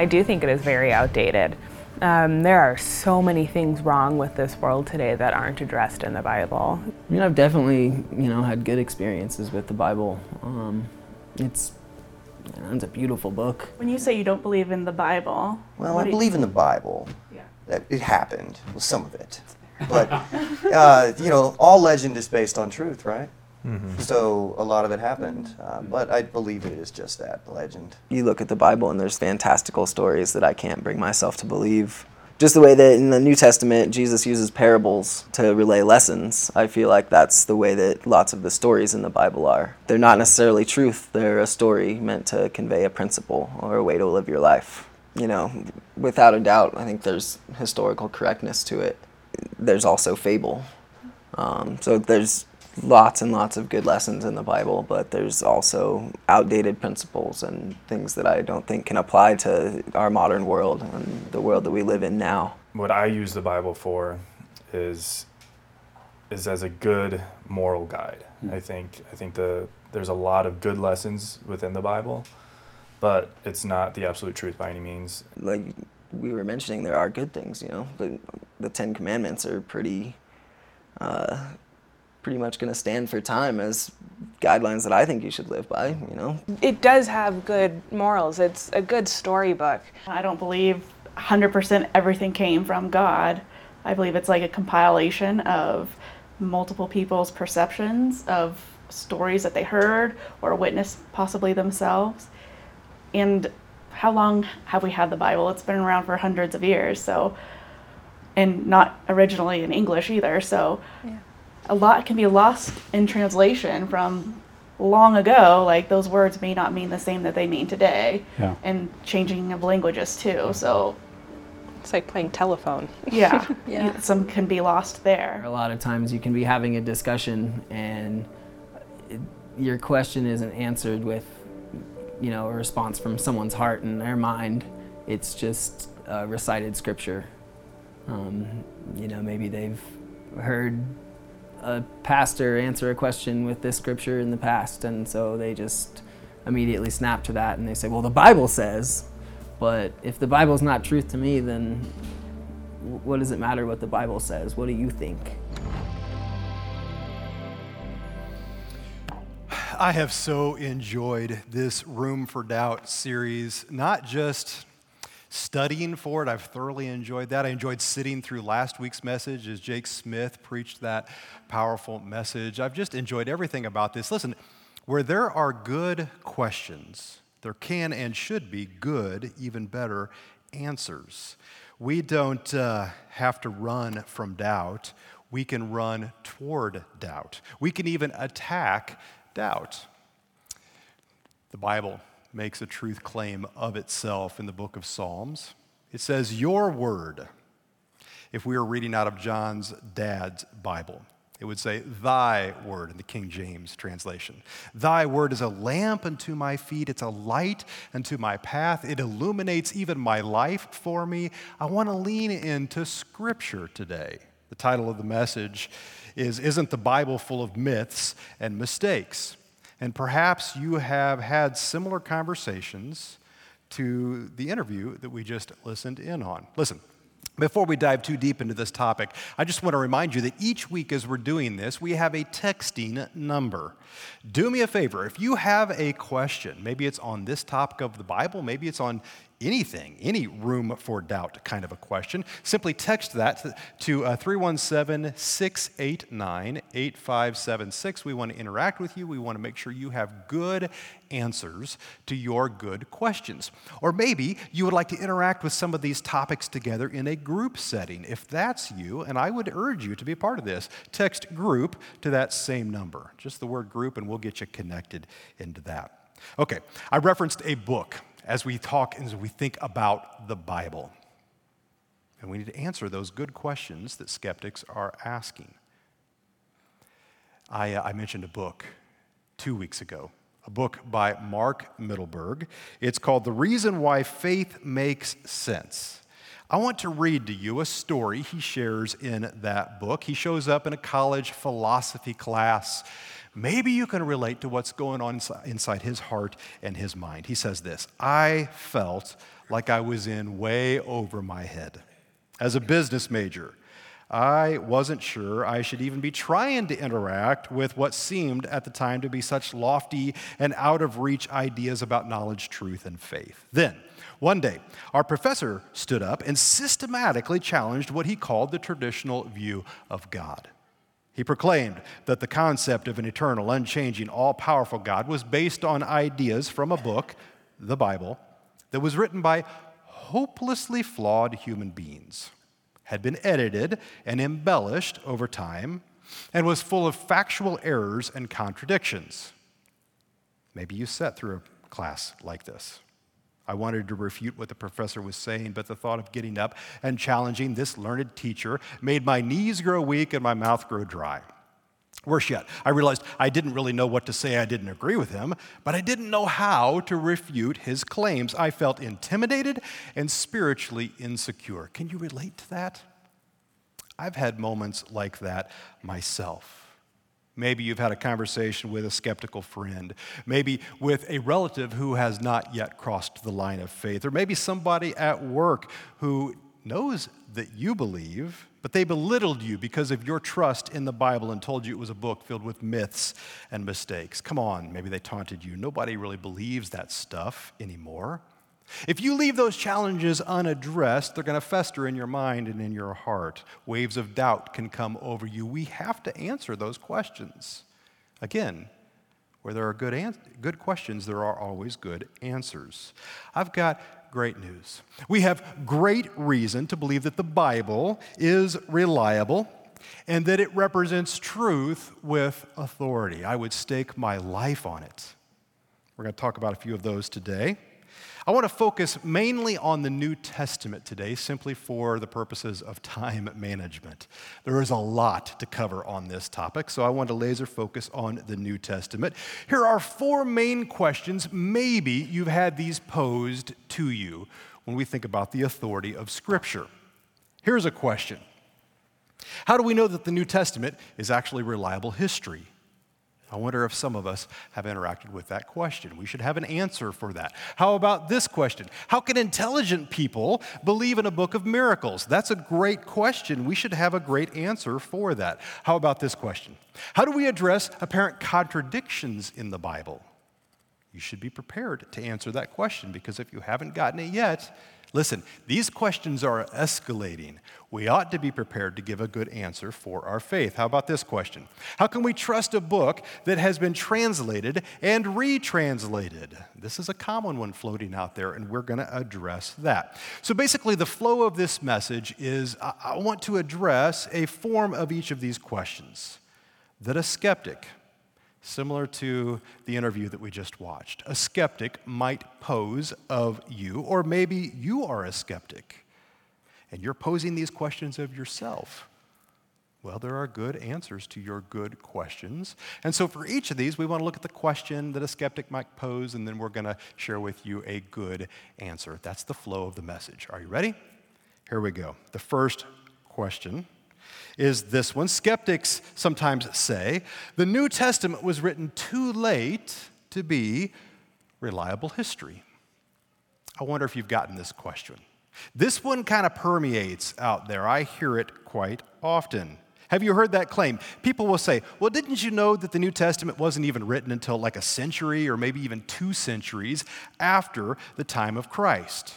I do think it is very outdated. Um, there are so many things wrong with this world today that aren't addressed in the Bible. I mean, I've definitely, you know, had good experiences with the Bible. Um, it's, it's a beautiful book. When you say you don't believe in the Bible, Well, I do you- believe in the Bible. Yeah. That it happened, well, some of it. But, uh, you know, all legend is based on truth, right? So a lot of it happened. Uh, but I believe it is just that, legend. You look at the Bible and there's fantastical stories that I can't bring myself to believe. Just the way that in the New Testament, Jesus uses parables to relay lessons. I feel like that's the way that lots of the stories in the Bible are. They're not necessarily truth, they're a story meant to convey a principle or a way to live your life. You know, without a doubt, I think there's historical correctness to it. There's also fable. Um, so there's lots and lots of good lessons in the Bible, but there's also outdated principles and things that I don't think can apply to our modern world and the world that we live in now. what I use the Bible for is is as a good moral guide. I think I think the there's a lot of good lessons within the Bible, but it's not the absolute truth by any means. Like we were mentioning, there are good things, you know. The, the Ten Commandments are pretty, uh, pretty much going to stand for time as guidelines that I think you should live by, you know. It does have good morals. It's a good storybook. I don't believe 100% everything came from God. I believe it's like a compilation of multiple people's perceptions of stories that they heard or witnessed possibly themselves. And how long have we had the Bible? It's been around for hundreds of years, so and not originally in English either. So a lot can be lost in translation from long ago. Like those words may not mean the same that they mean today, Yeah. and changing of languages too. So It's like playing telephone. yeah, Yeah. some can be lost there. A lot of times you can be having a discussion and it, your question isn't answered with, you know, a response from someone's heart and their mind. It's just uh, recited scripture. Um, you know, maybe they've heard a pastor answer a question with this scripture in the past, and so they just immediately snap to that and they say, "Well, the Bible says." But if the Bible's not truth to me, then what does it matter what the Bible says? What do you think? I have so enjoyed this Room for Doubt series, not just studying for it, I've thoroughly enjoyed that. I enjoyed sitting through last week's message as Jake Smith preached that powerful message. I've just enjoyed everything about this. Listen, where there are good questions, there can and should be good, even better answers. We don't uh, have to run from doubt. We can run toward doubt. We can even attack doubt. The Bible makes a truth claim of itself in the book of Psalms. It says, Your word. If we were reading out of John's dad's Bible, it would say, Thy word in the King James translation. Thy word is a lamp unto my feet, it's a light unto my path. It illuminates even my life for me. I want to lean into Scripture today. The title of the message is Isn't the Bible Full of Myths and Mistakes? And perhaps you have had similar conversations to the interview that we just listened in on. Listen, before we dive too deep into this topic, I just want to remind you that each week as we're doing this, we have a texting number. Do me a favor, if you have a question, maybe it's on this topic of the Bible, maybe it's on anything, any room for doubt kind of a question, simply text that to uh, 317 689 8576. We want to interact with you. We want to make sure you have good answers to your good questions. Or maybe you would like to interact with some of these topics together in a group setting. If that's you, and I would urge you to be a part of this, text group to that same number. Just the word group, and we'll get you connected into that. Okay, I referenced a book as we talk and as we think about the Bible. And we need to answer those good questions that skeptics are asking. I, uh, I mentioned a book two weeks ago, a book by Mark Mittelberg. It's called The Reason Why Faith Makes Sense. I want to read to you a story he shares in that book. He shows up in a college philosophy class. Maybe you can relate to what's going on inside his heart and his mind. He says this I felt like I was in way over my head. As a business major, I wasn't sure I should even be trying to interact with what seemed at the time to be such lofty and out of reach ideas about knowledge, truth, and faith. Then, one day, our professor stood up and systematically challenged what he called the traditional view of God. He proclaimed that the concept of an eternal, unchanging, all powerful God was based on ideas from a book, the Bible, that was written by hopelessly flawed human beings had been edited and embellished over time and was full of factual errors and contradictions. Maybe you sat through a class like this. I wanted to refute what the professor was saying, but the thought of getting up and challenging this learned teacher made my knees grow weak and my mouth grow dry. Worse yet, I realized I didn't really know what to say. I didn't agree with him, but I didn't know how to refute his claims. I felt intimidated and spiritually insecure. Can you relate to that? I've had moments like that myself. Maybe you've had a conversation with a skeptical friend, maybe with a relative who has not yet crossed the line of faith, or maybe somebody at work who knows that you believe, but they belittled you because of your trust in the Bible and told you it was a book filled with myths and mistakes. Come on, maybe they taunted you. Nobody really believes that stuff anymore. If you leave those challenges unaddressed, they're going to fester in your mind and in your heart. Waves of doubt can come over you. We have to answer those questions. Again, where there are good, good questions, there are always good answers. I've got great news. We have great reason to believe that the Bible is reliable and that it represents truth with authority. I would stake my life on it. We're going to talk about a few of those today. I want to focus mainly on the New Testament today, simply for the purposes of time management. There is a lot to cover on this topic, so I want to laser focus on the New Testament. Here are four main questions. Maybe you've had these posed to you when we think about the authority of Scripture. Here's a question How do we know that the New Testament is actually reliable history? I wonder if some of us have interacted with that question. We should have an answer for that. How about this question? How can intelligent people believe in a book of miracles? That's a great question. We should have a great answer for that. How about this question? How do we address apparent contradictions in the Bible? You should be prepared to answer that question because if you haven't gotten it yet, Listen, these questions are escalating. We ought to be prepared to give a good answer for our faith. How about this question? How can we trust a book that has been translated and retranslated? This is a common one floating out there, and we're going to address that. So, basically, the flow of this message is I want to address a form of each of these questions that a skeptic, similar to the interview that we just watched. A skeptic might pose of you, or maybe you are a skeptic and you're posing these questions of yourself. Well, there are good answers to your good questions. And so, for each of these, we want to look at the question that a skeptic might pose, and then we're going to share with you a good answer. That's the flow of the message. Are you ready? Here we go. The first question is this one. Skeptics sometimes say the New Testament was written too late to be reliable history. I wonder if you've gotten this question. This one kind of permeates out there. I hear it quite often. Have you heard that claim? People will say, Well, didn't you know that the New Testament wasn't even written until like a century or maybe even two centuries after the time of Christ?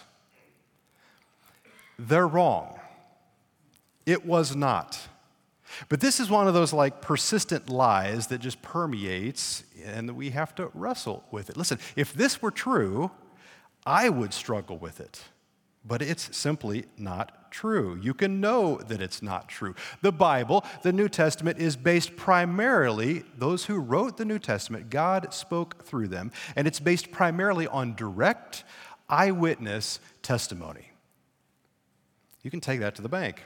They're wrong. It was not. But this is one of those like persistent lies that just permeates and we have to wrestle with it. Listen, if this were true, I would struggle with it. But it's simply not true. You can know that it's not true. The Bible, the New Testament, is based primarily, those who wrote the New Testament, God spoke through them, and it's based primarily on direct eyewitness testimony. You can take that to the bank.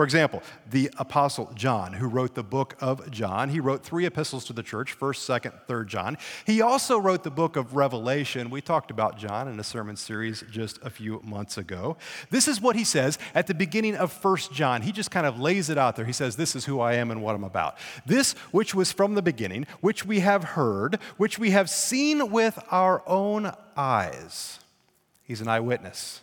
For example, the Apostle John, who wrote the book of John, he wrote three epistles to the church 1st, 2nd, 3rd John. He also wrote the book of Revelation. We talked about John in a sermon series just a few months ago. This is what he says at the beginning of 1st John. He just kind of lays it out there. He says, This is who I am and what I'm about. This which was from the beginning, which we have heard, which we have seen with our own eyes. He's an eyewitness.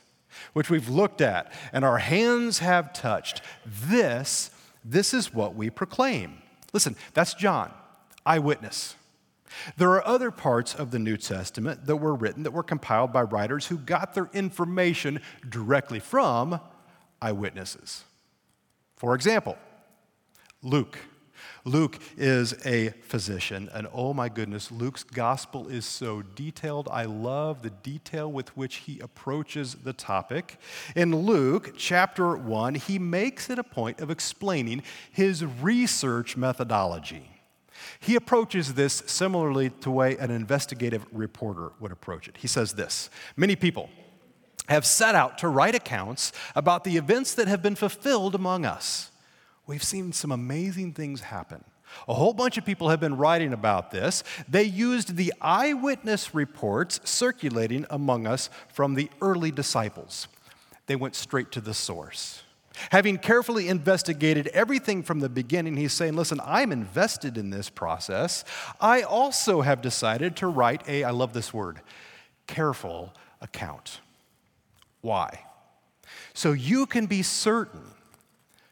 Which we've looked at and our hands have touched. This, this is what we proclaim. Listen, that's John, eyewitness. There are other parts of the New Testament that were written that were compiled by writers who got their information directly from eyewitnesses. For example, Luke. Luke is a physician, and oh my goodness, Luke's gospel is so detailed. I love the detail with which he approaches the topic. In Luke chapter 1, he makes it a point of explaining his research methodology. He approaches this similarly to the way an investigative reporter would approach it. He says this Many people have set out to write accounts about the events that have been fulfilled among us. We've seen some amazing things happen. A whole bunch of people have been writing about this. They used the eyewitness reports circulating among us from the early disciples. They went straight to the source. Having carefully investigated everything from the beginning, he's saying, Listen, I'm invested in this process. I also have decided to write a, I love this word, careful account. Why? So you can be certain,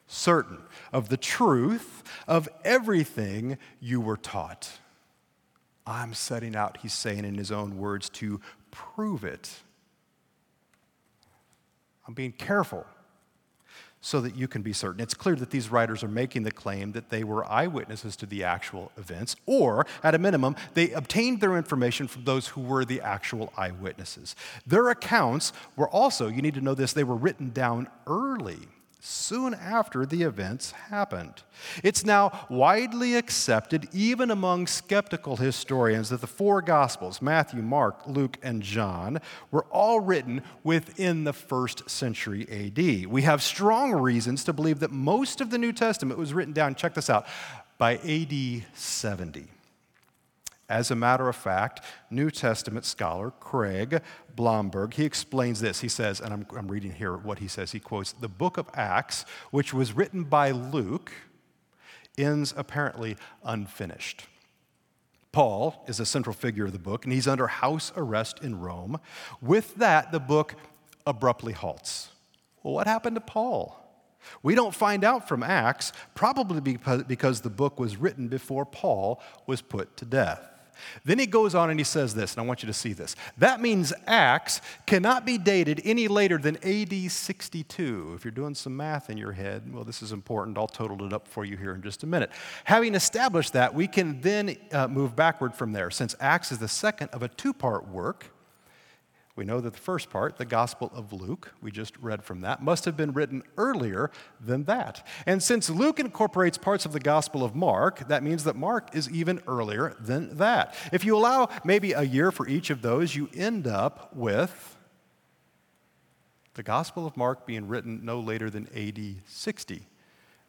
certain of the truth of everything you were taught. I'm setting out, he's saying in his own words, to prove it. I'm being careful so that you can be certain. It's clear that these writers are making the claim that they were eyewitnesses to the actual events, or at a minimum, they obtained their information from those who were the actual eyewitnesses. Their accounts were also, you need to know this, they were written down early soon after the events happened. It's now widely accepted, even among skeptical historians, that the four Gospels Matthew, Mark, Luke, and John were all written within the first century AD. We have strong reasons to believe that most of the New Testament was written down, check this out, by AD 70. As a matter of fact, New Testament scholar Craig Blomberg, he explains this. He says, and I'm, I'm reading here what he says. He quotes, The book of Acts, which was written by Luke, ends apparently unfinished. Paul is a central figure of the book, and he's under house arrest in Rome. With that, the book abruptly halts. Well, what happened to Paul? We don't find out from Acts, probably because the book was written before Paul was put to death. Then he goes on and he says this, and I want you to see this. That means Acts cannot be dated any later than AD 62. If you're doing some math in your head, well, this is important. I'll total it up for you here in just a minute. Having established that, we can then uh, move backward from there. Since Acts is the second of a two part work, we know that the first part, the Gospel of Luke, we just read from that, must have been written earlier than that. And since Luke incorporates parts of the Gospel of Mark, that means that Mark is even earlier than that. If you allow maybe a year for each of those, you end up with the Gospel of Mark being written no later than AD 60,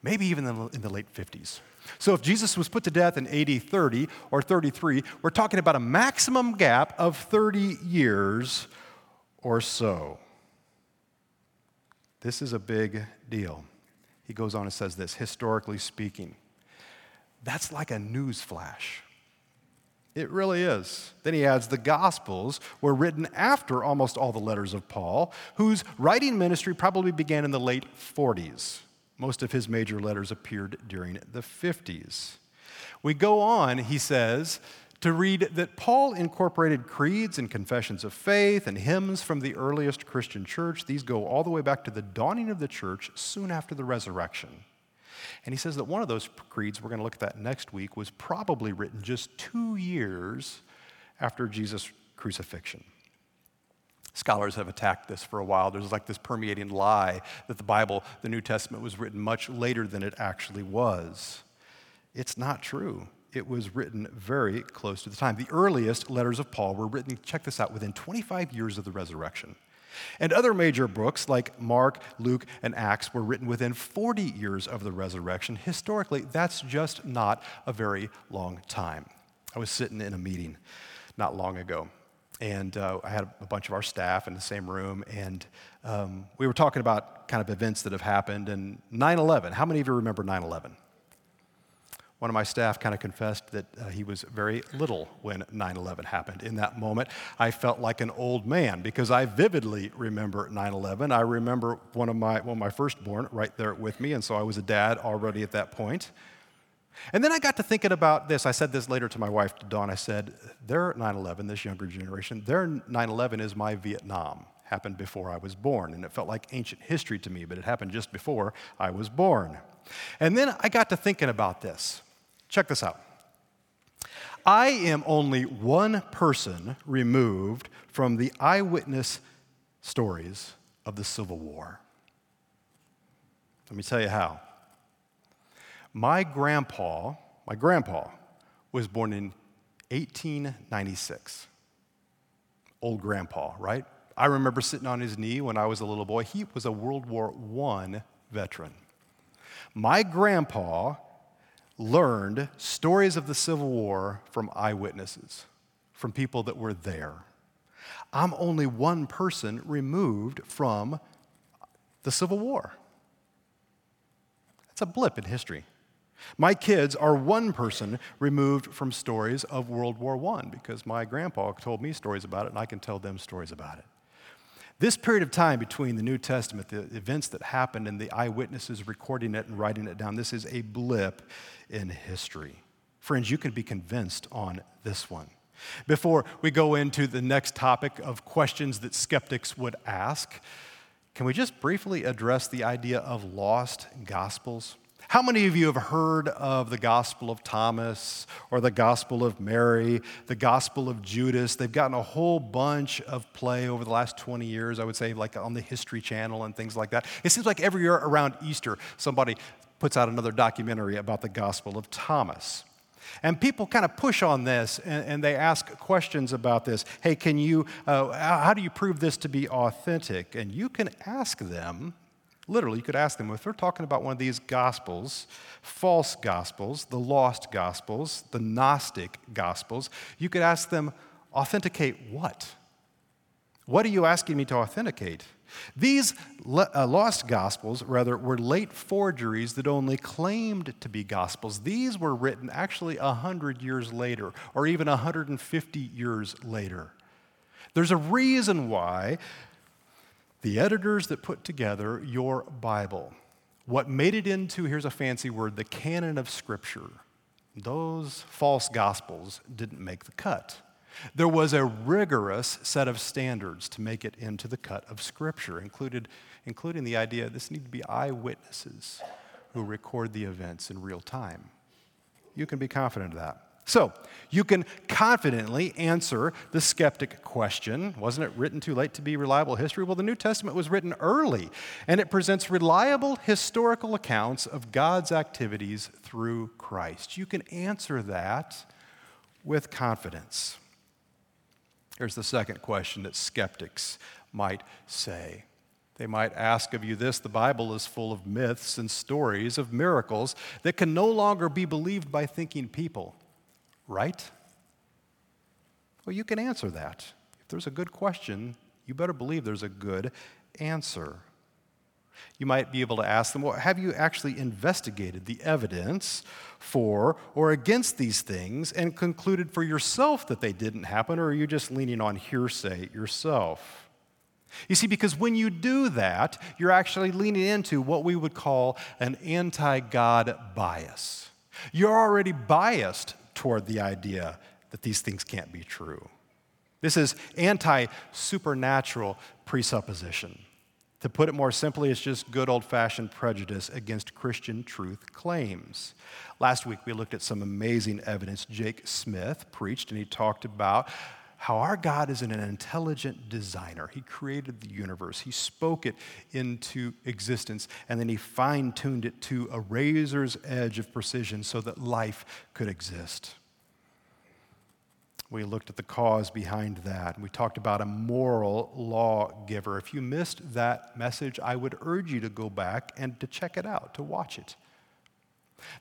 maybe even in the late 50s. So if Jesus was put to death in AD 30 or 33, we're talking about a maximum gap of 30 years or so. This is a big deal. He goes on and says this historically speaking, that's like a news flash. It really is. Then he adds the Gospels were written after almost all the letters of Paul, whose writing ministry probably began in the late 40s. Most of his major letters appeared during the 50s. We go on, he says, to read that Paul incorporated creeds and confessions of faith and hymns from the earliest Christian church. These go all the way back to the dawning of the church soon after the resurrection. And he says that one of those creeds, we're going to look at that next week, was probably written just two years after Jesus' crucifixion. Scholars have attacked this for a while. There's like this permeating lie that the Bible, the New Testament, was written much later than it actually was. It's not true. It was written very close to the time. The earliest letters of Paul were written, check this out, within 25 years of the resurrection. And other major books like Mark, Luke, and Acts were written within 40 years of the resurrection. Historically, that's just not a very long time. I was sitting in a meeting not long ago, and uh, I had a bunch of our staff in the same room, and um, we were talking about kind of events that have happened. And 9 11, how many of you remember 9 11? One of my staff kind of confessed that uh, he was very little when 9 11 happened. In that moment, I felt like an old man because I vividly remember 9 11. I remember one of my, of my firstborn right there with me, and so I was a dad already at that point. And then I got to thinking about this. I said this later to my wife, Dawn. I said, Their 9 11, this younger generation, their 9 11 is my Vietnam. Happened before I was born. And it felt like ancient history to me, but it happened just before I was born. And then I got to thinking about this. Check this out. I am only one person removed from the eyewitness stories of the Civil War. Let me tell you how. My grandpa, my grandpa, was born in 1896. Old grandpa, right? I remember sitting on his knee when I was a little boy. He was a World War I veteran. My grandpa learned stories of the Civil War from eyewitnesses, from people that were there. I'm only one person removed from the Civil War. That's a blip in history. My kids are one person removed from stories of World War I because my grandpa told me stories about it and I can tell them stories about it. This period of time between the New Testament, the events that happened, and the eyewitnesses recording it and writing it down, this is a blip in history. Friends, you can be convinced on this one. Before we go into the next topic of questions that skeptics would ask, can we just briefly address the idea of lost gospels? How many of you have heard of the Gospel of Thomas or the Gospel of Mary, the Gospel of Judas? They've gotten a whole bunch of play over the last 20 years, I would say, like on the History Channel and things like that. It seems like every year around Easter, somebody puts out another documentary about the Gospel of Thomas. And people kind of push on this and, and, they ask questions about this. Hey, can you, uh, how do you prove this to be authentic? And you can ask them Literally, you could ask them if they're talking about one of these gospels, false gospels, the lost gospels, the Gnostic gospels, you could ask them, authenticate what? What are you asking me to authenticate? These uh, lost gospels, rather, were late forgeries that only claimed to be gospels. These were written actually 100 years later, or even 150 years later. There's a reason why the editors that put together your Bible, what made it into, here's a fancy word, the canon of Scripture, those false gospels didn't make the cut. There was a rigorous set of standards to make it into the cut of Scripture, included, including the idea this need to be eyewitnesses who record the events in real time. You can be confident of that. So, you can confidently answer the skeptic question Wasn't it written too late to be reliable history? Well, the New Testament was written early, and it presents reliable historical accounts of God's activities through Christ. You can answer that with confidence. Here's the second question that skeptics might say. They might ask of you this the Bible is full of myths and stories of miracles that can no longer be believed by thinking people right? Well, you can answer that. If there's a good question, you better believe there's a good answer. You might be able to ask them, well, have you actually investigated the evidence for or against these things and concluded for yourself that they didn't happen, or are you just leaning on hearsay yourself? You see, because when you do that, you're actually leaning into what we would call an anti God bias. You're already biased toward the idea that these things can't be true. This is anti supernatural presupposition. To put it more simply, it's just good old fashioned prejudice against Christian truth claims. Last week, we looked at some amazing evidence. Jake Smith preached, and he talked about how our God is an intelligent designer. He created the universe, He spoke it into existence, and then He fine tuned it to a razor's edge of precision so that life could exist. We looked at the cause behind that. We talked about a moral lawgiver. If you missed that message, I would urge you to go back and to check it out, to watch it.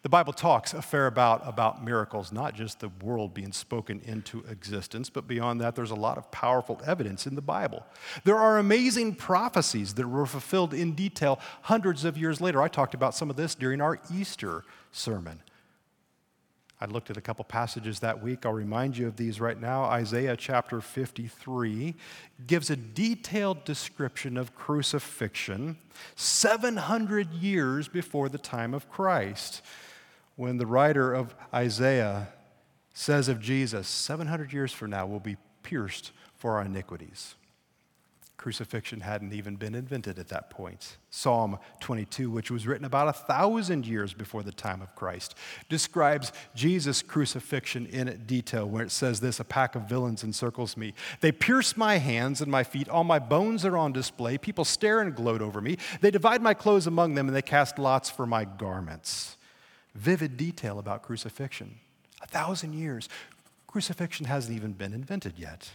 The Bible talks a fair about about miracles, not just the world being spoken into existence, but beyond that, there's a lot of powerful evidence in the Bible. There are amazing prophecies that were fulfilled in detail hundreds of years later. I talked about some of this during our Easter sermon. I looked at a couple passages that week. I'll remind you of these right now. Isaiah chapter 53 gives a detailed description of crucifixion 700 years before the time of Christ. When the writer of Isaiah says of Jesus, 700 years from now will be pierced for our iniquities. Crucifixion hadn't even been invented at that point. Psalm 22, which was written about a thousand years before the time of Christ, describes Jesus' crucifixion in detail, where it says this A pack of villains encircles me. They pierce my hands and my feet. All my bones are on display. People stare and gloat over me. They divide my clothes among them, and they cast lots for my garments. Vivid detail about crucifixion. A thousand years. Crucifixion hasn't even been invented yet.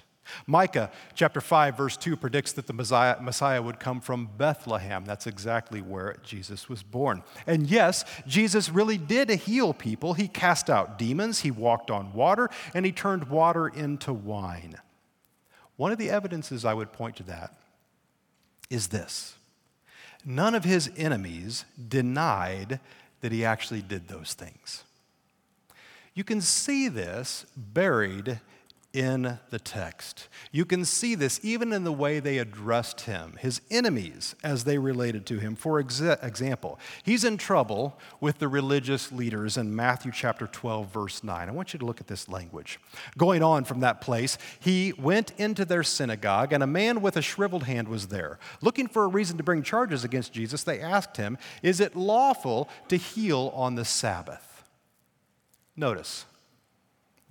Micah chapter 5, verse 2 predicts that the Messiah, Messiah, would come from Bethlehem. That's exactly where Jesus was born. And yes, Jesus really did heal people. He cast out demons, he walked on water, and he turned water into wine. One of the evidences I would point to that is this none of his enemies denied that he actually did those things. You can see this buried in the text. You can see this even in the way they addressed him, his enemies, as they related to him. For exa- example, he's in trouble with the religious leaders in Matthew chapter 12, verse 9. I want you to look at this language. Going on from that place, he went into their synagogue, and a man with a shriveled hand was there. Looking for a reason to bring charges against Jesus, they asked him, Is it lawful to heal on the Sabbath? Notice,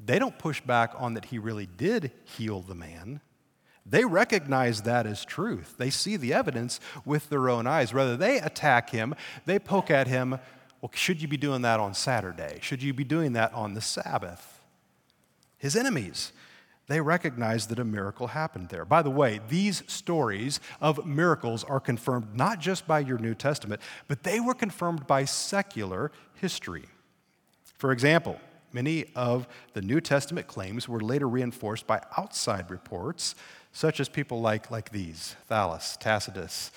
they don't push back on that he really did heal the man. They recognize that as truth. They see the evidence with their own eyes. Rather, they attack him, they poke at him. Well, should you be doing that on Saturday? Should you be doing that on the Sabbath? His enemies, they recognize that a miracle happened there. By the way, these stories of miracles are confirmed not just by your New Testament, but they were confirmed by secular history. For example, Many of the New Testament claims were later reinforced by outside reports, such as people like, like these Thallus, Tacitus,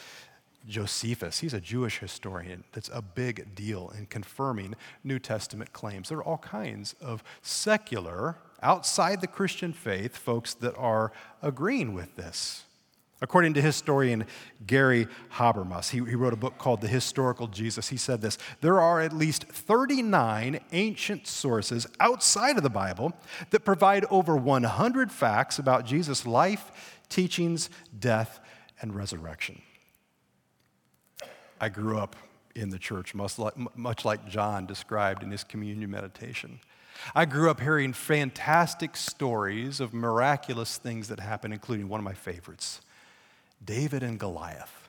Josephus. He's a Jewish historian that's a big deal in confirming New Testament claims. There are all kinds of secular, outside the Christian faith, folks that are agreeing with this. According to historian Gary Habermas, he, he, wrote a book called The Historical Jesus. He said this There are at least 39 ancient sources outside of the Bible that provide over 100 facts about Jesus' life, teachings, death, and resurrection. I grew up in the church, much like, much like John described in his communion meditation. I grew up hearing fantastic stories of miraculous things that happened, including one of my favorites David and Goliath.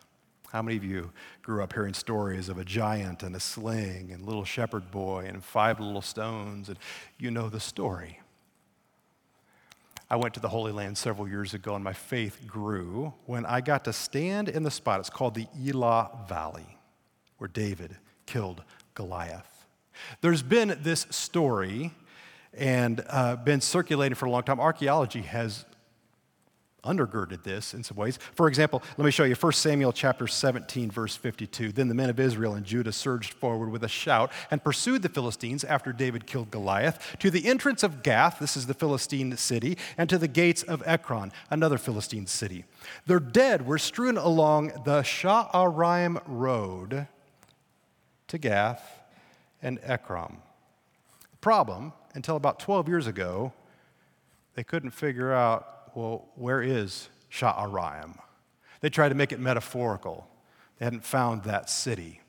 How many of you grew up hearing stories of a giant and a sling and little shepherd boy and five little stones, and you know the story? I went to the Holy Land several years ago, and my faith grew when I got to stand in the spot. It's called the Elah Valley, where David killed Goliath. There's been this story and uh, been circulating for a long time. Archaeology has undergirded this in some ways. For example, let me show you 1 Samuel chapter 17 verse 52. Then the men of Israel and Judah surged forward with a shout and pursued the Philistines after David killed Goliath to the entrance of Gath, this is the Philistine city, and to the gates of Ekron, another Philistine city. Their dead were strewn along the Sha'araim road to Gath and Ekron. The problem, until about 12 years ago, they couldn't figure out well, where is Sha'araim? They tried to make it metaphorical. They hadn't found that city.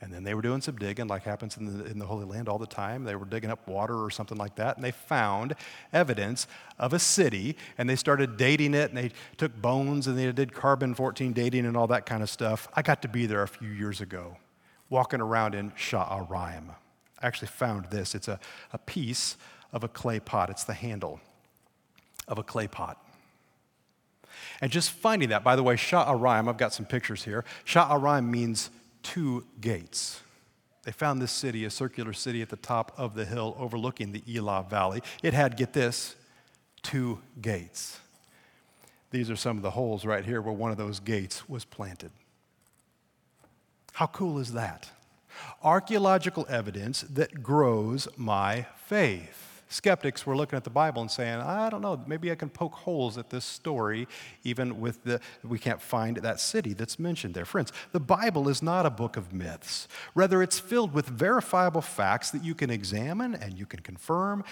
And then they were doing some digging, like happens in the, in the Holy Land all the time. They were digging up water or something like that, and they found evidence of a city, and they started dating it, and they took bones and they did carbon 14 dating and all that kind of stuff. I got to be there a few years ago, walking around in Sha'araim. I actually found this. It's a, a piece of a clay pot, it's the handle of a clay pot. And just finding that, by the way, Sha'araim, I've got some pictures here. Sha'araim means two gates. They found this city, a circular city at the top of the hill overlooking the Elah Valley. It had, get this, two gates. These are some of the holes right here where one of those gates was planted. How cool is that? archaeological evidence that grows my faith. Skeptics were looking at the Bible and saying, I don't know, maybe I can poke holes at this story, even with the, we can't find that city that's mentioned there. Friends, the Bible is not a book of myths. Rather, it's filled with verifiable facts that you can examine and you can confirm,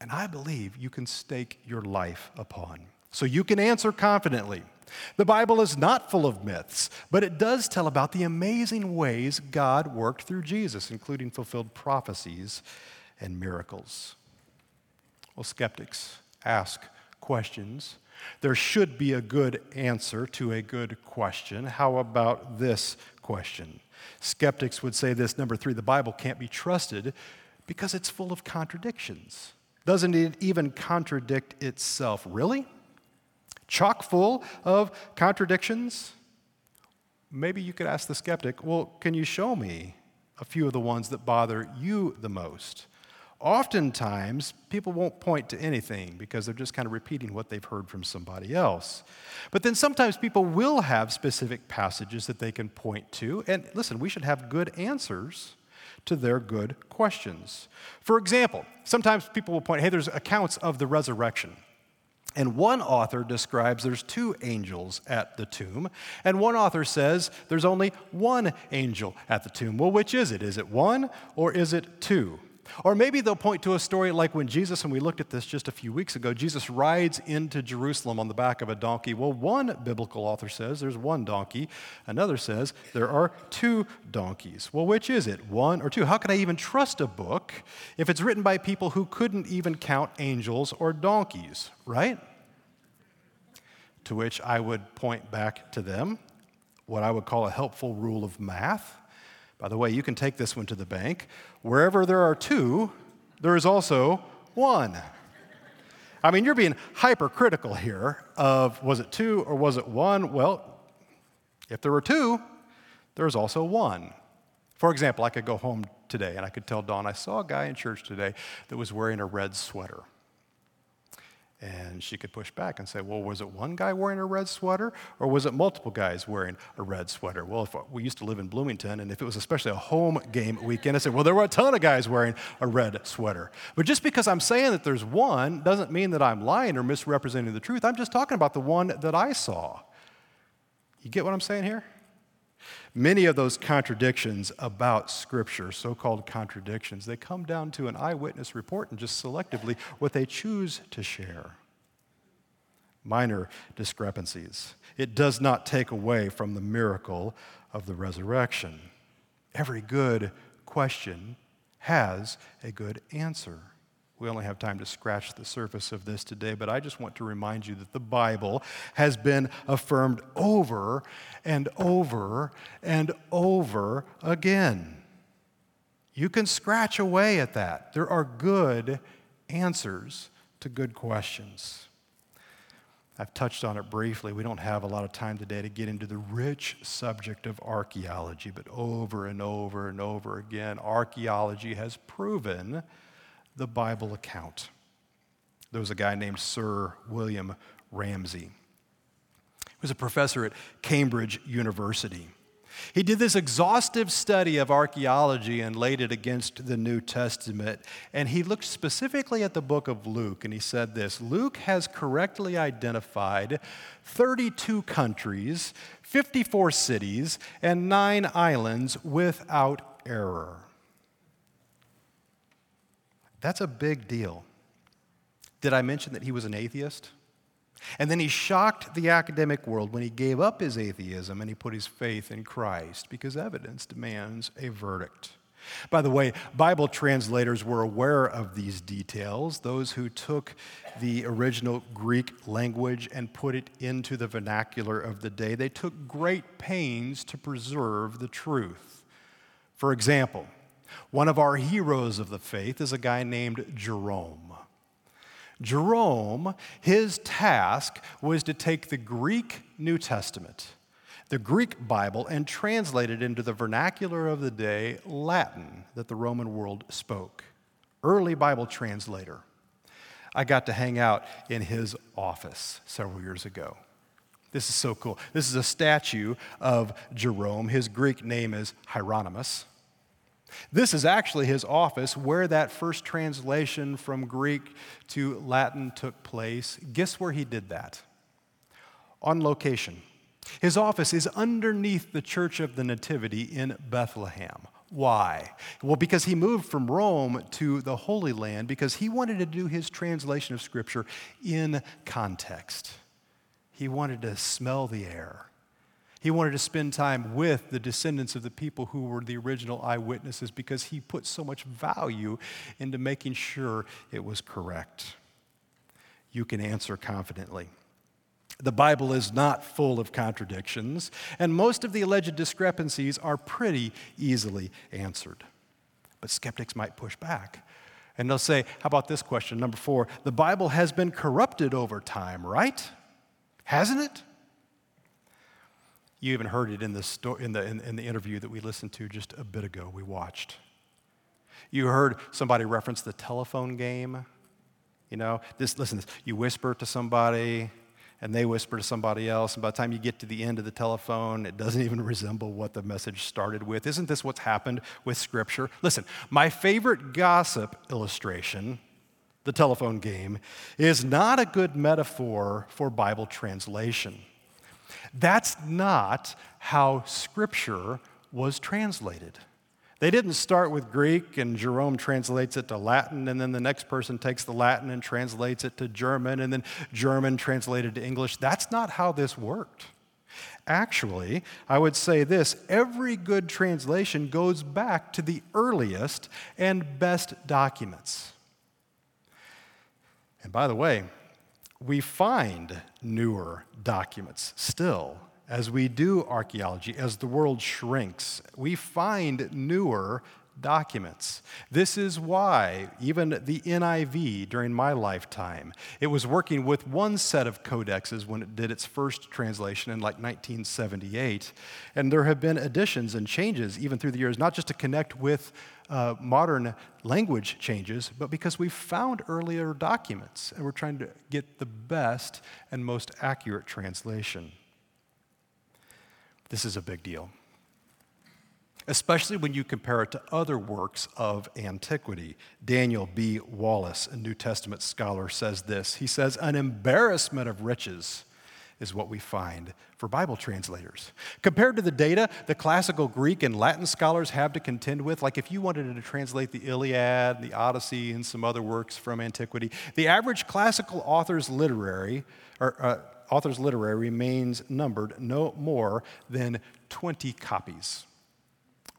and I believe you can stake your life upon. So you can answer confidently. The Bible is not full of myths, but it does tell about the amazing ways God worked through Jesus, including fulfilled prophecies and miracles. Well, skeptics ask questions. There should be a good answer to a good question. How about this question? Skeptics would say this number three the Bible can't be trusted because it's full of contradictions. Doesn't it even contradict itself? Really? Chock full of contradictions? Maybe you could ask the skeptic, well, can you show me a few of the ones that bother you the most? Oftentimes, people won't point to anything because they're just kind of repeating what they've heard from somebody else. But then sometimes people will have specific passages that they can point to. And listen, we should have good answers to their good questions. For example, sometimes people will point, hey, there's accounts of the resurrection. And one author describes there's two angels at the tomb, and one author says there's only one angel at the tomb. Well, which is it? Is it one or is it two? Or maybe they'll point to a story like when Jesus, and we looked at this just a few weeks ago, Jesus rides into Jerusalem on the back of a donkey. Well, one biblical author says there's one donkey, another says there are two donkeys. Well, which is it, one or two? How can I even trust a book if it's written by people who couldn't even count angels or donkeys, right? To which I would point back to them, what I would call a helpful rule of math. By the way, you can take this one to the bank. Wherever there are two, there is also one. I mean, you're being hypercritical here of was it two or was it one? Well, if there were two, there's also one. For example, I could go home today and I could tell Dawn I saw a guy in church today that was wearing a red sweater. And she could push back and say, well, was it one guy wearing a red sweater or was it multiple guys wearing a red sweater? Well, if we used to live in Bloomington, and if it was especially a home game weekend, I said, well, there were a ton of guys wearing a red sweater. But just because I'm saying that there's one doesn't mean that I'm lying or misrepresenting the truth. I'm just talking about the one that I saw. You get what I'm saying here? Many of those contradictions about Scripture, so called contradictions, they come down to an eyewitness report and just selectively what they choose to share. Minor discrepancies. It does not take away from the miracle of the resurrection. Every good question has a good answer. We only have time to scratch the surface of this today, but I just want to remind you that the Bible has been affirmed over and over and over again. You can scratch away at that. There are good answers to good questions. I've touched on it briefly. We don't have a lot of time today to get into the rich subject of archaeology, but over and over and over again, archaeology has proven the Bible account. There was a guy named Sir William Ramsay. He was a professor at Cambridge University. He did this exhaustive study of archaeology and laid it against the New Testament. And he looked specifically at the book of Luke and he said this Luke has correctly identified 32 countries, 54 cities, and nine islands without error. That's a big deal. Did I mention that he was an atheist? And then he shocked the academic world when he gave up his atheism and he put his faith in Christ because evidence demands a verdict. By the way, Bible translators were aware of these details, those who took the original Greek language and put it into the vernacular of the day. They took great pains to preserve the truth. For example, one of our heroes of the faith is a guy named Jerome. Jerome, his task was to take the Greek New Testament, the Greek Bible, and translate it into the vernacular of the day, Latin, that the Roman world spoke. Early Bible translator. I got to hang out in his office several years ago. This is so cool. This is a statue of Jerome. His Greek name is Hieronymus. This is actually his office where that first translation from Greek to Latin took place. Guess where he did that? On location. His office is underneath the Church of the Nativity in Bethlehem. Why? Well, because he moved from Rome to the Holy Land because he wanted to do his translation of Scripture in context. He wanted to smell the air. He wanted to spend time with the descendants of the people who were the original eyewitnesses because he put so much value into making sure it was correct. You can answer confidently. The Bible is not full of contradictions, and most of the alleged discrepancies are pretty easily answered. But skeptics might push back. And they'll say, How about this question? Number four The Bible has been corrupted over time, right? Hasn't it? You even heard it in the, sto- in, the, in, in the interview that we listened to just a bit ago, we watched. You heard somebody reference the telephone game. You know, this, listen, this, you whisper to somebody, and they whisper to somebody else, and by the time you get to the end of the telephone, it doesn't even resemble what the message started with. Isn't this what's happened with Scripture? Listen, my favorite gossip illustration, the telephone game, is not a good metaphor for Bible translation. That's not how Scripture was translated. They didn't start with Greek and Jerome translates it to Latin, and then the next person takes the Latin and translates it to German, and then German translated to English. That's not how this worked. Actually, I would say this every good translation goes back to the earliest and best documents. And by the way, we find newer documents still as we do archaeology, as the world shrinks. We find newer documents. This is why even the NIV during my lifetime, it was working with one set of codexes when it did its first translation in like 1978. And there have been additions and changes even through the years, not just to connect with uh, modern language changes, but because we found earlier documents and we're trying to get the best and most accurate translation. This is a big deal, especially when you compare it to other works of antiquity. Daniel B. Wallace, a New Testament scholar, says this He says, An embarrassment of riches is what we find for Bible translators. Compared to the data the classical Greek and Latin scholars have to contend with, like if you wanted to translate the Iliad, the Odyssey, and some other works from antiquity, the average classical author's literary, or uh, author's literary remains numbered no more than 20 copies.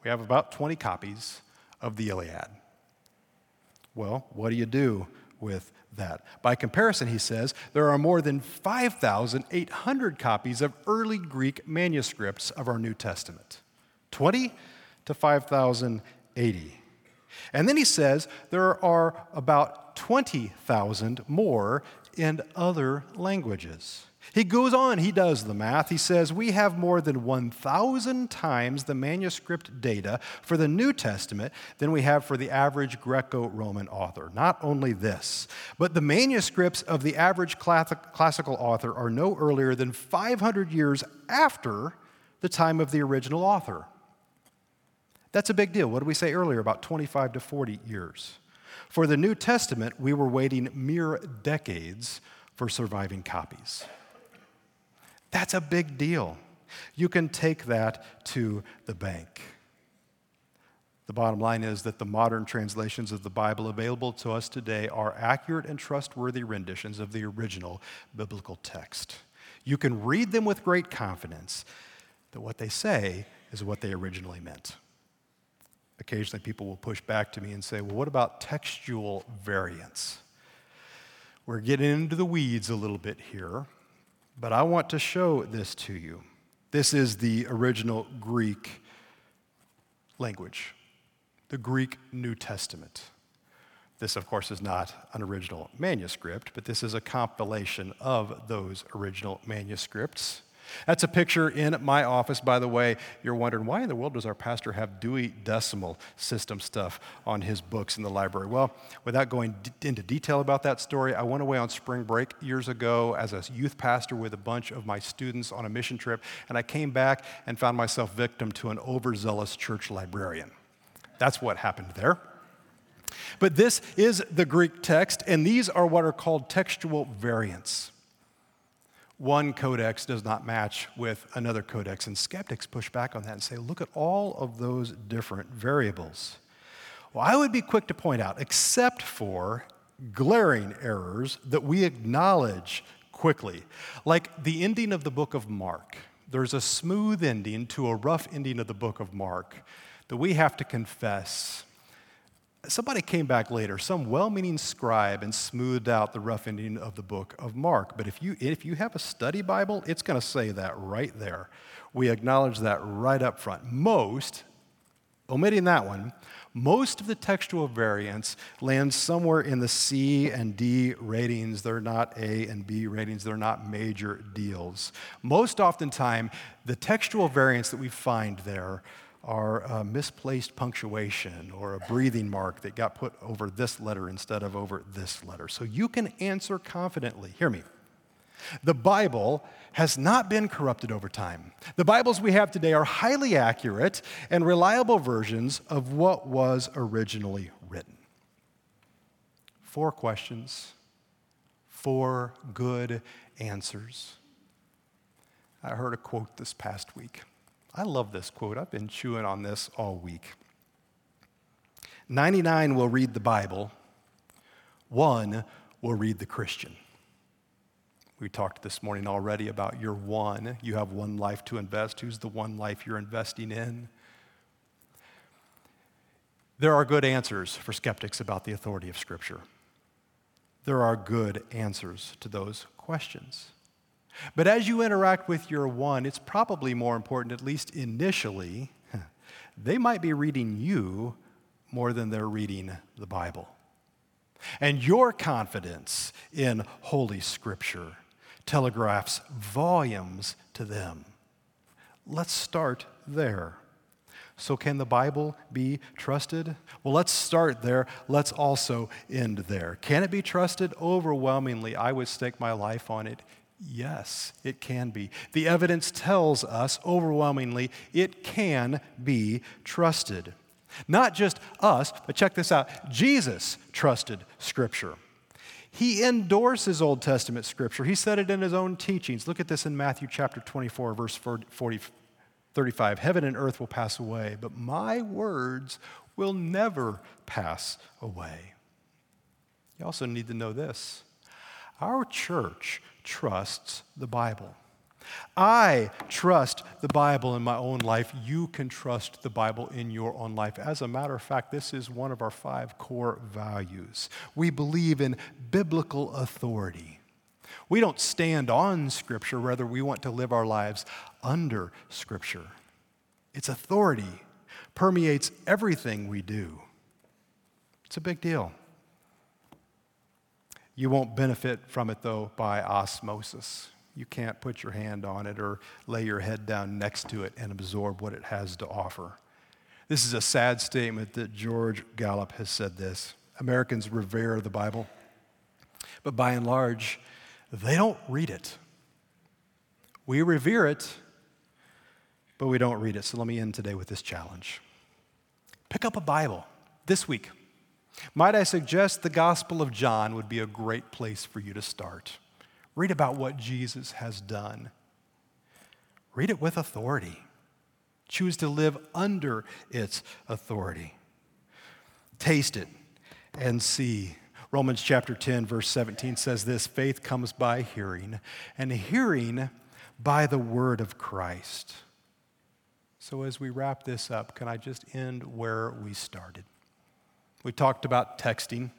We have about 20 copies of the Iliad. Well, what do you do with that. By comparison, he says, there are more than 5,800 copies of early Greek manuscripts of our New Testament 20 to 5,080. And then he says there are about 20,000 more in other languages. He goes on, he does the math. He says, We have more than 1,000 times the manuscript data for the New Testament than we have for the average Greco Roman author. Not only this, but the manuscripts of the average classical author are no earlier than 500 years after the time of the original author. That's a big deal. What did we say earlier? About 25 to 40 years. For the New Testament, we were waiting mere decades for surviving copies. That's a big deal. You can take that to the bank. The bottom line is that the modern translations of the Bible available to us today are accurate and trustworthy renditions of the original biblical text. You can read them with great confidence that what they say is what they originally meant. Occasionally, people will push back to me and say, Well, what about textual variants? We're getting into the weeds a little bit here. But I want to show this to you. This is the original Greek language, the Greek New Testament. This, of course, is not an original manuscript, but this is a compilation of those original manuscripts. That's a picture in my office, by the way. You're wondering, why in the world does our pastor have Dewey Decimal System stuff on his books in the library? Well, without going d- into detail about that story, I went away on spring break years ago as a youth pastor with a bunch of my students on a mission trip, and I came back and found myself victim to an overzealous church librarian. That's what happened there. But this is the Greek text, and these are what are called textual variants. One codex does not match with another codex, and skeptics push back on that and say, look at all of those different variables. Well, I would be quick to point out, except for glaring errors that we acknowledge quickly, like the ending of the book of Mark. There's a smooth ending to a rough ending of the book of Mark that we have to confess. Somebody came back later, some well meaning scribe, and smoothed out the rough ending of the book of Mark. But if you, if you have a study Bible, it's going to say that right there. We acknowledge that right up front. Most, omitting that one, most of the textual variants land somewhere in the C and D ratings. They're not A and B ratings, they're not major deals. Most oftentimes, the textual variants that we find there are misplaced punctuation or a breathing mark that got put over this letter instead of over this letter. So you can answer confidently. Hear me. The Bible has not been corrupted over time. The Bibles we have today are highly accurate and reliable versions of what was originally written. Four questions, four good answers. I heard a quote this past week. I love this quote. I've been chewing on this all week. 99 will read the Bible, one will read the Christian. We talked this morning already about your one. You have one life to invest. Who's the one life you're investing in? There are good answers for skeptics about the authority of Scripture. There are good answers to those questions. But as you interact with your one, it's probably more important, at least initially, they might be reading you more than they're reading the Bible. And your confidence in Holy Scripture telegraphs volumes to them. Let's start there. So, can the Bible be trusted? Well, let's start there. Let's also end there. Can it be trusted? Overwhelmingly, I would stake my life on it. Yes, it can be. The evidence tells us overwhelmingly it can be trusted. Not just us, but check this out Jesus trusted Scripture. He endorses Old Testament scripture. He said it in his own teachings. Look at this in Matthew chapter 24, verse 40, 35. Heaven and earth will pass away, but my words will never pass away. You also need to know this our church trusts the Bible. I trust the Bible in my own life. You can trust the Bible in your own life. As a matter of fact, this is one of our five core values. We believe in biblical authority. We don't stand on Scripture, rather, we want to live our lives under Scripture. Its authority permeates everything we do. It's a big deal. You won't benefit from it, though, by osmosis. You can't put your hand on it or lay your head down next to it and absorb what it has to offer. This is a sad statement that George Gallup has said this. Americans revere the Bible, but by and large, they don't read it. We revere it, but we don't read it. So let me end today with this challenge. Pick up a Bible this week. Might I suggest the Gospel of John would be a great place for you to start? Read about what Jesus has done. Read it with authority. Choose to live under its authority. Taste it and see. Romans chapter 10, verse 17 says this faith comes by hearing, and hearing by the word of Christ. So, as we wrap this up, can I just end where we started? We talked about texting.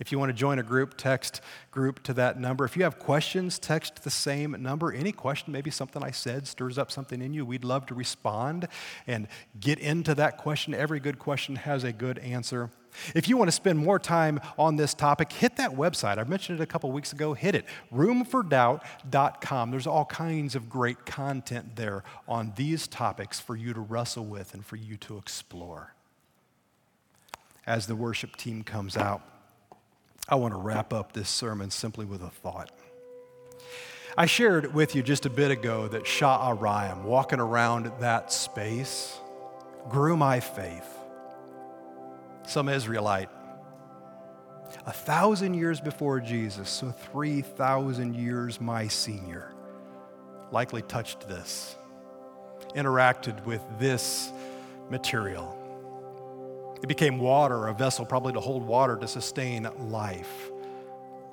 If you want to join a group, text group to that number. If you have questions, text the same number. Any question, maybe something I said stirs up something in you, we'd love to respond and get into that question. Every good question has a good answer. If you want to spend more time on this topic, hit that website. I mentioned it a couple weeks ago. Hit it roomfordoubt.com. There's all kinds of great content there on these topics for you to wrestle with and for you to explore. As the worship team comes out, I want to wrap up this sermon simply with a thought. I shared with you just a bit ago that Sha'araim, walking around that space, grew my faith. some Israelite. A thousand years before Jesus, so 3,000 years my senior, likely touched this, interacted with this material. It became water, a vessel probably to hold water to sustain life.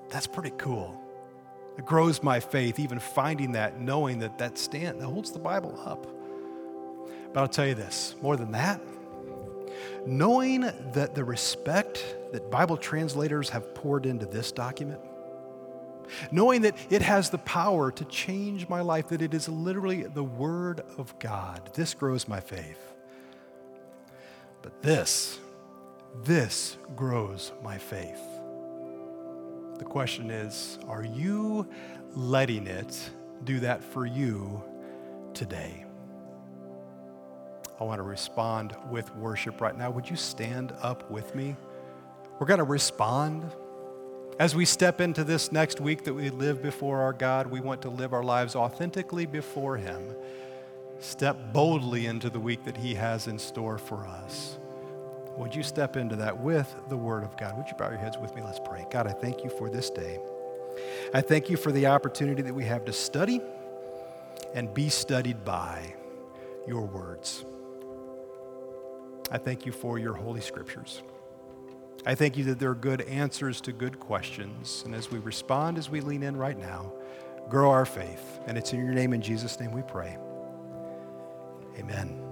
That's pretty cool. It grows my faith, even finding that, knowing that that stand that holds the Bible up. But I'll tell you this more than that, knowing that the respect that Bible translators have poured into this document, knowing that it has the power to change my life, that it is literally the Word of God, this grows my faith. But this, this grows my faith. The question is are you letting it do that for you today? I want to respond with worship right now. Would you stand up with me? We're going to respond. As we step into this next week that we live before our God, we want to live our lives authentically before Him. Step boldly into the week that He has in store for us. Would you step into that with the Word of God? Would you bow your heads with me? Let's pray. God, I thank you for this day. I thank you for the opportunity that we have to study and be studied by your words. I thank you for your holy scriptures. I thank you that there are good answers to good questions. And as we respond, as we lean in right now, grow our faith. And it's in your name, in Jesus' name, we pray. Amen.